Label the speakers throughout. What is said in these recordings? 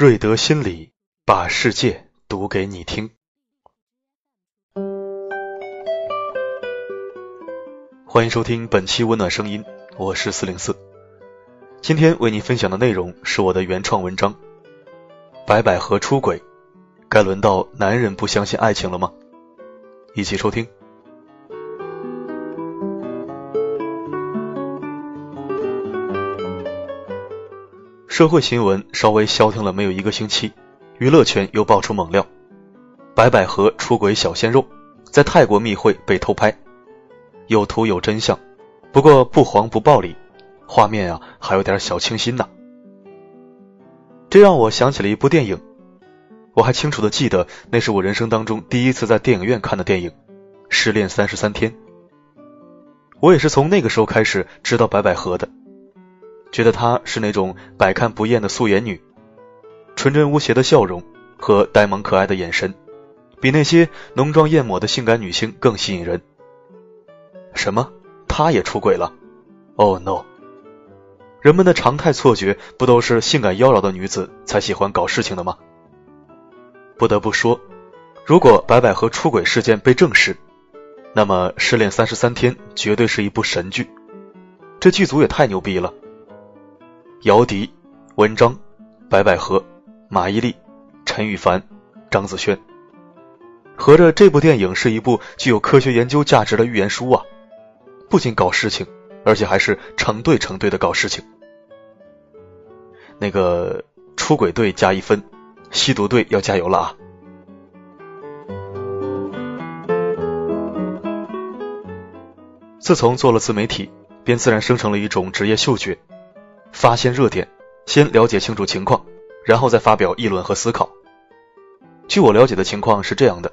Speaker 1: 瑞德心理把世界读给你听。欢迎收听本期温暖声音，我是四零四。今天为你分享的内容是我的原创文章《白百合出轨》，该轮到男人不相信爱情了吗？一起收听。社会新闻稍微消停了没有一个星期，娱乐圈又爆出猛料：白百合出轨小鲜肉，在泰国密会被偷拍，有图有真相，不过不黄不暴力，画面啊还有点小清新呐。这让我想起了一部电影，我还清楚的记得，那是我人生当中第一次在电影院看的电影《失恋三十三天》。我也是从那个时候开始知道白百合的。觉得她是那种百看不厌的素颜女，纯真无邪的笑容和呆萌可爱的眼神，比那些浓妆艳抹的性感女星更吸引人。什么？她也出轨了？Oh no！人们的常态错觉不都是性感妖娆的女子才喜欢搞事情的吗？不得不说，如果白百合出轨事件被证实，那么《失恋三十三天》绝对是一部神剧。这剧组也太牛逼了！姚笛、文章、白百合、马伊琍、陈羽凡、张子萱，合着这部电影是一部具有科学研究价值的预言书啊！不仅搞事情，而且还是成对成对的搞事情。那个出轨队加一分，吸毒队要加油了啊！自从做了自媒体，便自然生成了一种职业嗅觉。发现热点，先了解清楚情况，然后再发表议论和思考。据我了解的情况是这样的：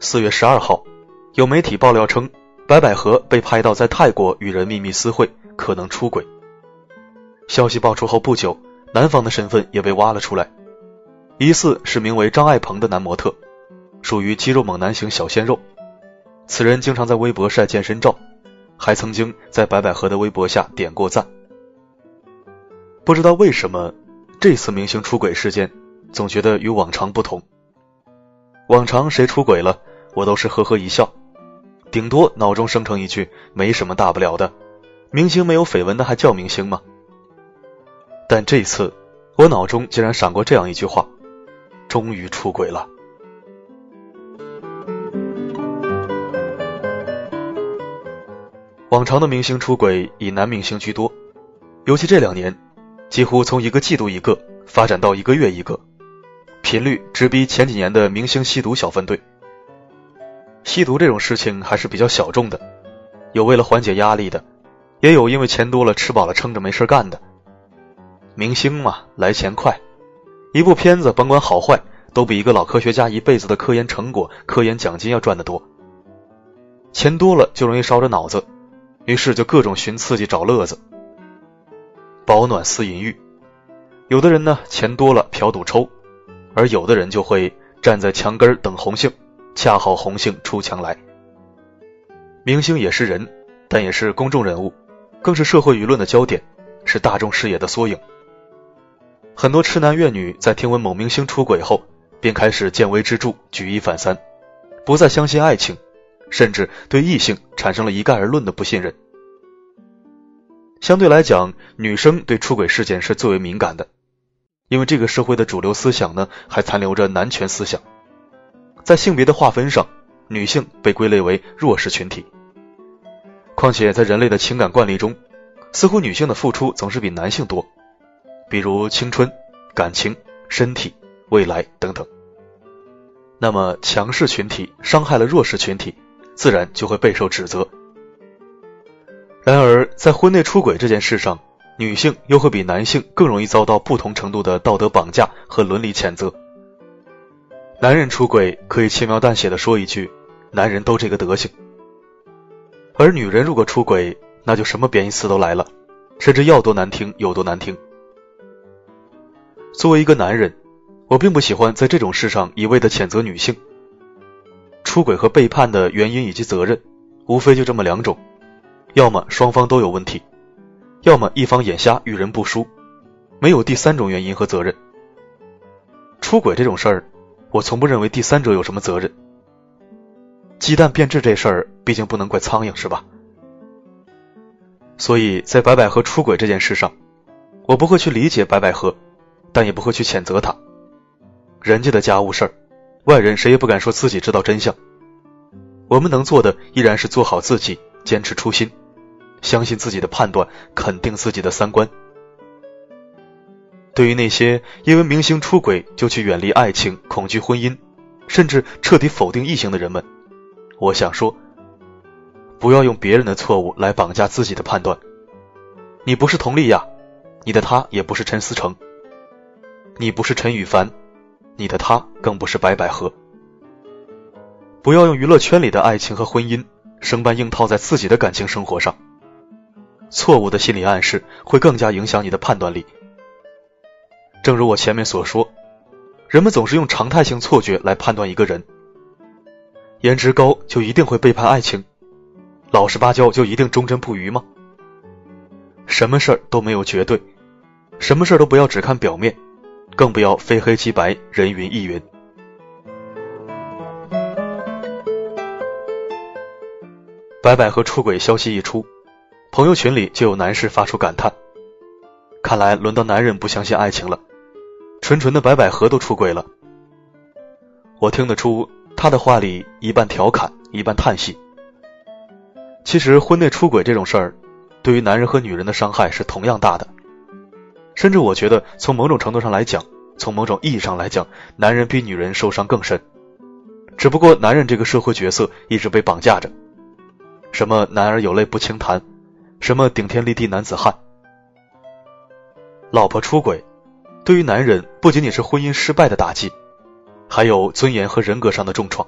Speaker 1: 四月十二号，有媒体爆料称，白百合被拍到在泰国与人秘密私会，可能出轨。消息爆出后不久，男方的身份也被挖了出来，疑似是名为张爱鹏的男模特，属于肌肉猛男型小鲜肉。此人经常在微博晒健身照，还曾经在白百合的微博下点过赞。不知道为什么，这次明星出轨事件总觉得与往常不同。往常谁出轨了，我都是呵呵一笑，顶多脑中生成一句“没什么大不了的”，明星没有绯闻的还叫明星吗？但这次，我脑中竟然闪过这样一句话：“终于出轨了。”往常的明星出轨以男明星居多，尤其这两年。几乎从一个季度一个发展到一个月一个，频率直逼前几年的明星吸毒小分队。吸毒这种事情还是比较小众的，有为了缓解压力的，也有因为钱多了吃饱了撑着没事干的。明星嘛，来钱快，一部片子甭管好坏，都比一个老科学家一辈子的科研成果、科研奖金要赚得多。钱多了就容易烧着脑子，于是就各种寻刺激找乐子。保暖思淫欲，有的人呢钱多了嫖赌抽，而有的人就会站在墙根等红杏，恰好红杏出墙来。明星也是人，但也是公众人物，更是社会舆论的焦点，是大众视野的缩影。很多痴男怨女在听闻某明星出轨后，便开始见微知著，举一反三，不再相信爱情，甚至对异性产生了一概而论的不信任。相对来讲，女生对出轨事件是最为敏感的，因为这个社会的主流思想呢，还残留着男权思想，在性别的划分上，女性被归类为弱势群体。况且在人类的情感惯例中，似乎女性的付出总是比男性多，比如青春、感情、身体、未来等等。那么强势群体伤害了弱势群体，自然就会备受指责。然而，在婚内出轨这件事上，女性又会比男性更容易遭到不同程度的道德绑架和伦理谴责。男人出轨可以轻描淡写的说一句：“男人都这个德行。”而女人如果出轨，那就什么贬义词都来了，甚至要多难听有多难听。作为一个男人，我并不喜欢在这种事上一味的谴责女性。出轨和背叛的原因以及责任，无非就这么两种。要么双方都有问题，要么一方眼瞎遇人不淑，没有第三种原因和责任。出轨这种事儿，我从不认为第三者有什么责任。鸡蛋变质这事儿，毕竟不能怪苍蝇，是吧？所以在白百合出轨这件事上，我不会去理解白百合，但也不会去谴责她。人家的家务事儿，外人谁也不敢说自己知道真相。我们能做的依然是做好自己，坚持初心，相信自己的判断，肯定自己的三观。对于那些因为明星出轨就去远离爱情、恐惧婚姻，甚至彻底否定异性的人们，我想说。不要用别人的错误来绑架自己的判断。你不是佟丽娅，你的他也不是陈思诚。你不是陈羽凡，你的他更不是白百合。不要用娱乐圈里的爱情和婚姻生搬硬套在自己的感情生活上。错误的心理暗示会更加影响你的判断力。正如我前面所说，人们总是用常态性错觉来判断一个人。颜值高就一定会背叛爱情？老实巴交就一定忠贞不渝吗？什么事儿都没有绝对，什么事儿都不要只看表面，更不要非黑即白，人云亦云。白百合出轨消息一出，朋友群里就有男士发出感叹：“看来轮到男人不相信爱情了，纯纯的白百合都出轨了。”我听得出他的话里一半调侃，一半叹息。其实婚内出轨这种事儿，对于男人和女人的伤害是同样大的。甚至我觉得，从某种程度上来讲，从某种意义上来讲，男人比女人受伤更深。只不过男人这个社会角色一直被绑架着，什么男儿有泪不轻弹，什么顶天立地男子汉。老婆出轨，对于男人不仅仅是婚姻失败的打击，还有尊严和人格上的重创。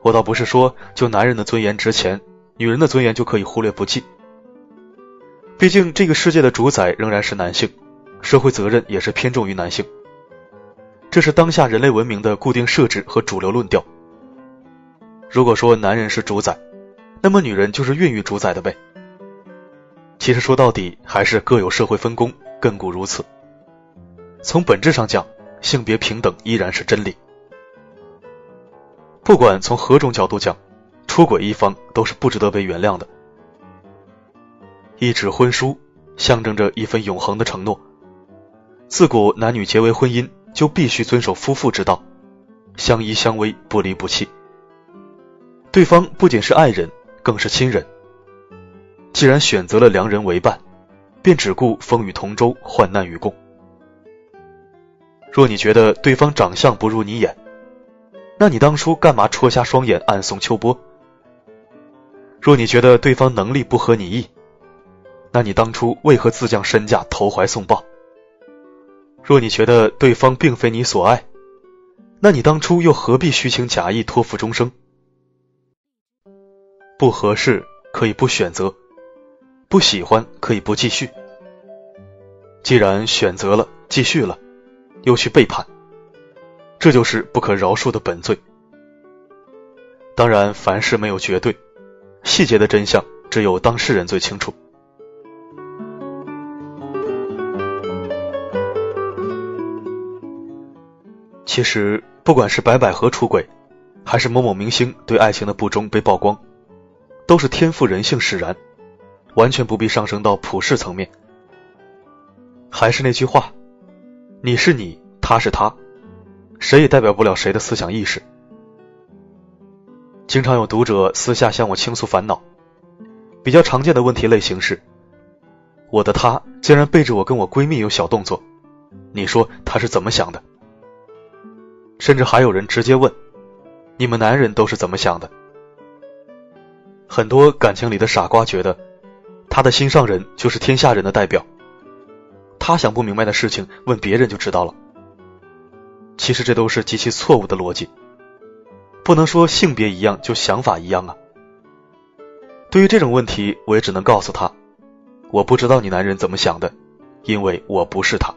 Speaker 1: 我倒不是说，就男人的尊严值钱，女人的尊严就可以忽略不计。毕竟这个世界的主宰仍然是男性，社会责任也是偏重于男性。这是当下人类文明的固定设置和主流论调。如果说男人是主宰，那么女人就是孕育主宰的呗。其实说到底，还是各有社会分工，亘古如此。从本质上讲，性别平等依然是真理。不管从何种角度讲，出轨一方都是不值得被原谅的。一纸婚书象征着一份永恒的承诺。自古男女结为婚姻，就必须遵守夫妇之道，相依相偎，不离不弃。对方不仅是爱人，更是亲人。既然选择了良人为伴，便只顾风雨同舟，患难与共。若你觉得对方长相不入你眼，那你当初干嘛戳瞎双眼暗送秋波？若你觉得对方能力不合你意，那你当初为何自降身价投怀送抱？若你觉得对方并非你所爱，那你当初又何必虚情假意托付终生？不合适可以不选择，不喜欢可以不继续。既然选择了，继续了，又去背叛。这就是不可饶恕的本罪。当然，凡事没有绝对，细节的真相只有当事人最清楚。其实，不管是白百合出轨，还是某某明星对爱情的不忠被曝光，都是天赋人性使然，完全不必上升到普世层面。还是那句话，你是你，他是他。谁也代表不了谁的思想意识。经常有读者私下向我倾诉烦恼，比较常见的问题类型是：我的他竟然背着我跟我闺蜜有小动作，你说他是怎么想的？甚至还有人直接问：你们男人都是怎么想的？很多感情里的傻瓜觉得，他的心上人就是天下人的代表，他想不明白的事情问别人就知道了。其实这都是极其错误的逻辑，不能说性别一样就想法一样啊。对于这种问题，我也只能告诉他，我不知道你男人怎么想的，因为我不是他。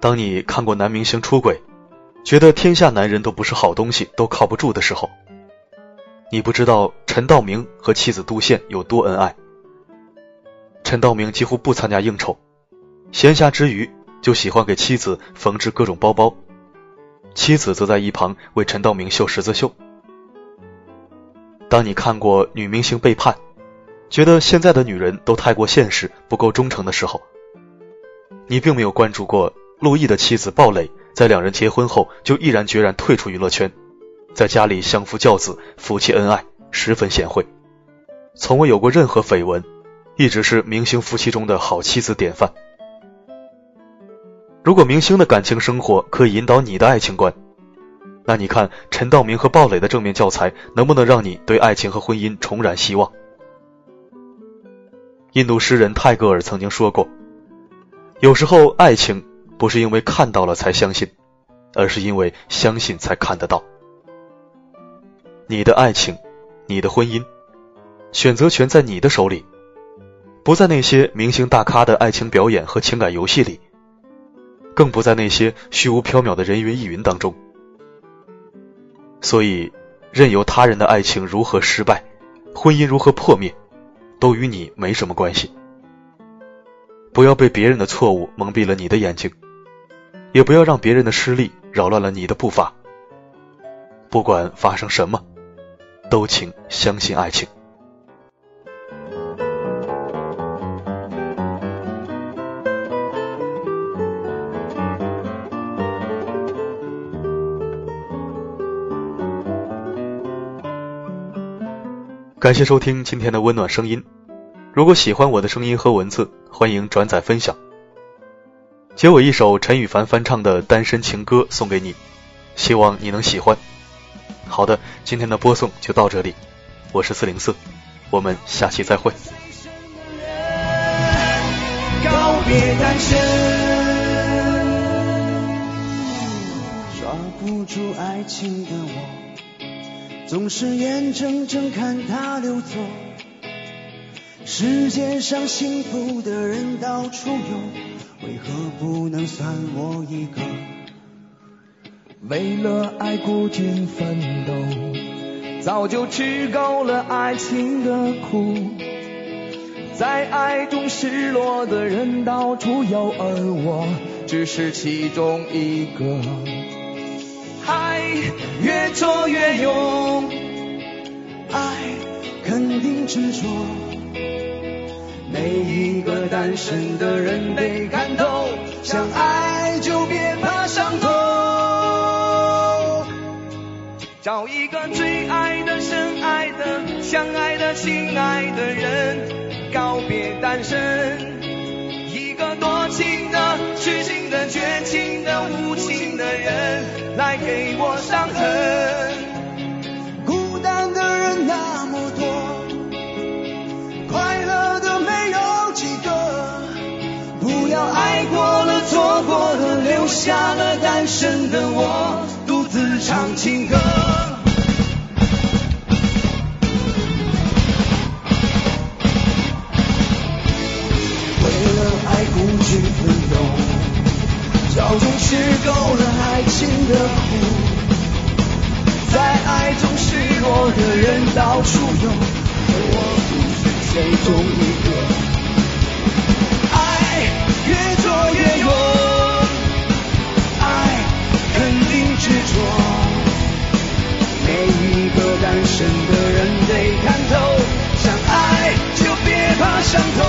Speaker 1: 当你看过男明星出轨，觉得天下男人都不是好东西，都靠不住的时候，你不知道陈道明和妻子杜宪有多恩爱。陈道明几乎不参加应酬。
Speaker 2: 闲暇之余就喜欢给妻子缝制各种包包，妻子则在一旁为陈道明绣十字绣。当你看过女明星背叛，觉得现在的女人都太过现实，不够忠诚的时候，你并没有关注过陆毅的妻子鲍蕾，在两人结婚后就毅然决然退出娱乐圈，在家里相夫教子，夫妻恩爱，十分贤惠，从未有过任何绯闻，一直是明星夫妻中的好妻子典范。如果明星的感情生活可以引导你的爱情观，那你看陈道明和鲍蕾的正面教材能不能让你对爱情和婚姻重燃希望？印度诗人泰戈尔曾经说过：“有时候爱情不是因为看到了才相信，而是因为相信才看得到。”你的爱情，你的婚姻，选择权在你的手里，不在那些明星大咖的爱情表演和情感游戏里，更不在那些虚无缥缈的人云亦云当中。所以，任由他人的爱情如何失败，婚姻如何破灭，都与你没什么关系。不要被别人的错误蒙蔽了你的眼睛，也不要让别人的失利扰乱了你的步伐。不管发生什么，都请相信爱情。感谢收听今天的温暖声音。如果喜欢我的声音和文字，欢迎转载分享。结尾一首陈羽凡翻唱的《单身情歌》送给你，希望你能喜欢。好的，今天的播送就到这里，我是四零四，我们下期再会。告别单身，抓不住爱情的我。总是眼睁睁看它流走，世界上幸福的人到处有，为何不能算我一个？为了爱孤军奋斗，早就吃够了爱情的苦，在爱中失落的人到处有，而我只是其中一个。爱越挫越勇，爱肯定执着。每一个单身的人得看透，想爱就别怕伤痛。找一个最爱的、深爱的、相爱的、心爱的人，告别单身。一个多情的、痴情的、绝情的、无情的人。来给我伤痕，孤单的人那么多，快乐的没有几个。不要爱过了，错过了，留下了单身的我，唱情歌。为了爱孤军奋斗，脚中吃够了。爱情的苦，在爱中失落的人到处有，而我不是其中一个。爱越挫越个单身的人得看透，想爱就别怕伤痛。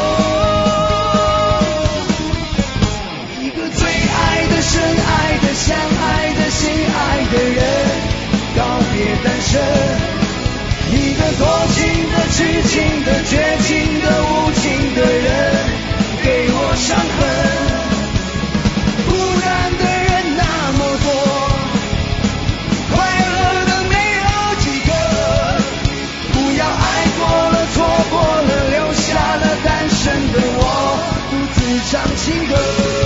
Speaker 2: 一个最爱的、深爱的相爱的、心爱的人，告别单身。一个多情的、痴情的、绝情的、无情的人，给我伤唱情歌。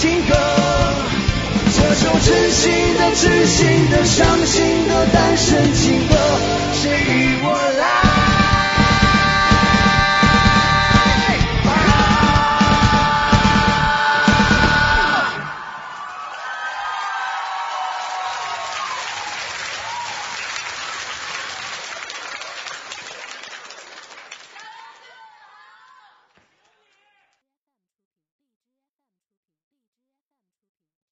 Speaker 2: 情歌。这首真心的痴心的伤心的单身情
Speaker 3: 歌谁与我来。